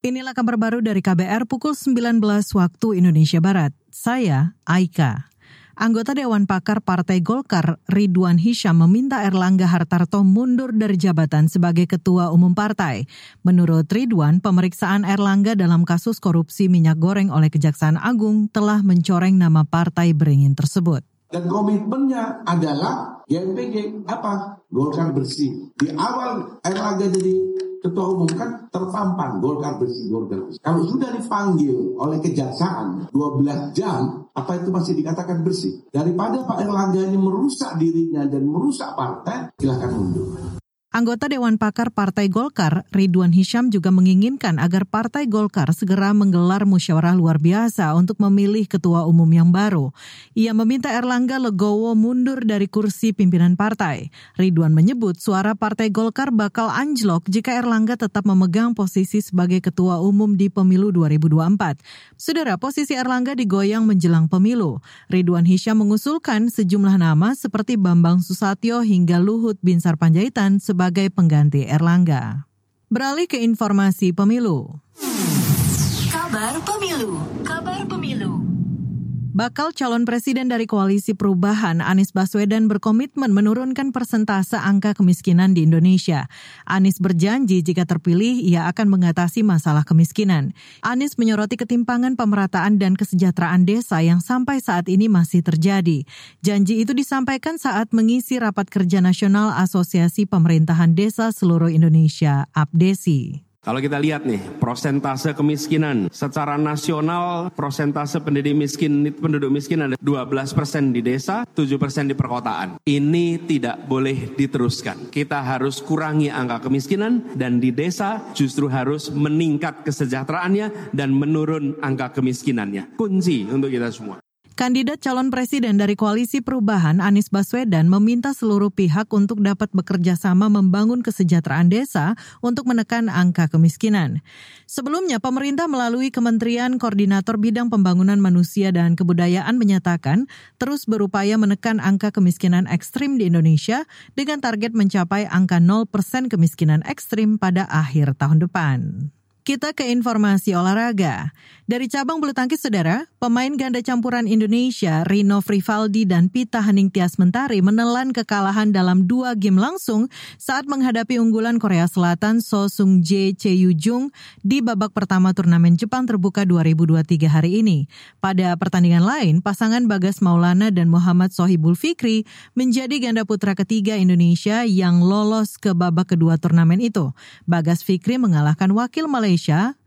Inilah kabar baru dari KBR pukul 19 waktu Indonesia Barat. Saya Aika. Anggota Dewan Pakar Partai Golkar Ridwan Hisham meminta Erlangga Hartarto mundur dari jabatan sebagai Ketua Umum Partai. Menurut Ridwan, pemeriksaan Erlangga dalam kasus korupsi minyak goreng oleh Kejaksaan Agung telah mencoreng nama partai beringin tersebut. Dan komitmennya adalah GMPG apa? Golkar bersih. Di awal Erlangga jadi ketua umum kan terpampang Golkar bersih Golkar. Kalau sudah dipanggil oleh kejaksaan 12 jam, apa itu masih dikatakan bersih? Daripada Pak Erlangga ini merusak dirinya dan merusak partai, silahkan mundur. Anggota Dewan Pakar Partai Golkar, Ridwan Hisham juga menginginkan agar Partai Golkar segera menggelar musyawarah luar biasa untuk memilih ketua umum yang baru. Ia meminta Erlangga Legowo mundur dari kursi pimpinan partai. Ridwan menyebut suara Partai Golkar bakal anjlok jika Erlangga tetap memegang posisi sebagai ketua umum di pemilu 2024. Saudara, posisi Erlangga digoyang menjelang pemilu. Ridwan Hisham mengusulkan sejumlah nama seperti Bambang Susatyo hingga Luhut Binsar Panjaitan sebagai sebagai pengganti Erlangga. Beralih ke informasi pemilu. Kabar pemilu. Kabar pemilu. Bakal calon presiden dari Koalisi Perubahan Anies Baswedan berkomitmen menurunkan persentase angka kemiskinan di Indonesia. Anies berjanji jika terpilih ia akan mengatasi masalah kemiskinan. Anies menyoroti ketimpangan pemerataan dan kesejahteraan desa yang sampai saat ini masih terjadi. Janji itu disampaikan saat mengisi rapat kerja nasional Asosiasi Pemerintahan Desa Seluruh Indonesia, APDESI. Kalau kita lihat nih, prosentase kemiskinan secara nasional, prosentase penduduk miskin penduduk miskin ada 12 persen di desa, 7 persen di perkotaan. Ini tidak boleh diteruskan. Kita harus kurangi angka kemiskinan dan di desa justru harus meningkat kesejahteraannya dan menurun angka kemiskinannya. Kunci untuk kita semua. Kandidat calon presiden dari Koalisi Perubahan Anies Baswedan meminta seluruh pihak untuk dapat bekerja sama membangun kesejahteraan desa untuk menekan angka kemiskinan. Sebelumnya, pemerintah melalui Kementerian Koordinator Bidang Pembangunan Manusia dan Kebudayaan menyatakan terus berupaya menekan angka kemiskinan ekstrim di Indonesia dengan target mencapai angka 0% kemiskinan ekstrim pada akhir tahun depan. Kita ke informasi olahraga. Dari cabang bulu tangkis saudara, pemain ganda campuran Indonesia Rino Frivaldi dan Pita Hening Tias Mentari menelan kekalahan dalam dua game langsung saat menghadapi unggulan Korea Selatan So Sung Jae Chee Jung di babak pertama turnamen Jepang terbuka 2023 hari ini. Pada pertandingan lain, pasangan Bagas Maulana dan Muhammad Sohibul Fikri menjadi ganda putra ketiga Indonesia yang lolos ke babak kedua turnamen itu. Bagas Fikri mengalahkan wakil Malaysia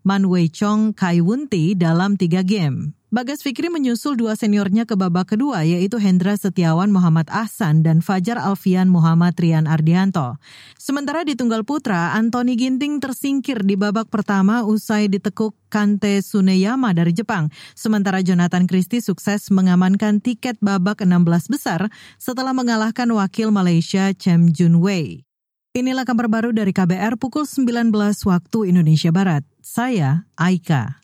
Man Wei Chong Kai Wunti dalam tiga game. Bagas Fikri menyusul dua seniornya ke babak kedua yaitu Hendra Setiawan Muhammad Ahsan dan Fajar Alfian Muhammad Rian Ardianto. Sementara di tunggal putra, Anthony Ginting tersingkir di babak pertama usai ditekuk Kante Suneyama dari Jepang. Sementara Jonathan Christie sukses mengamankan tiket babak 16 besar setelah mengalahkan wakil Malaysia Chem Jun Wei. Inilah kabar baru dari KBR pukul 19 waktu Indonesia Barat. Saya Aika.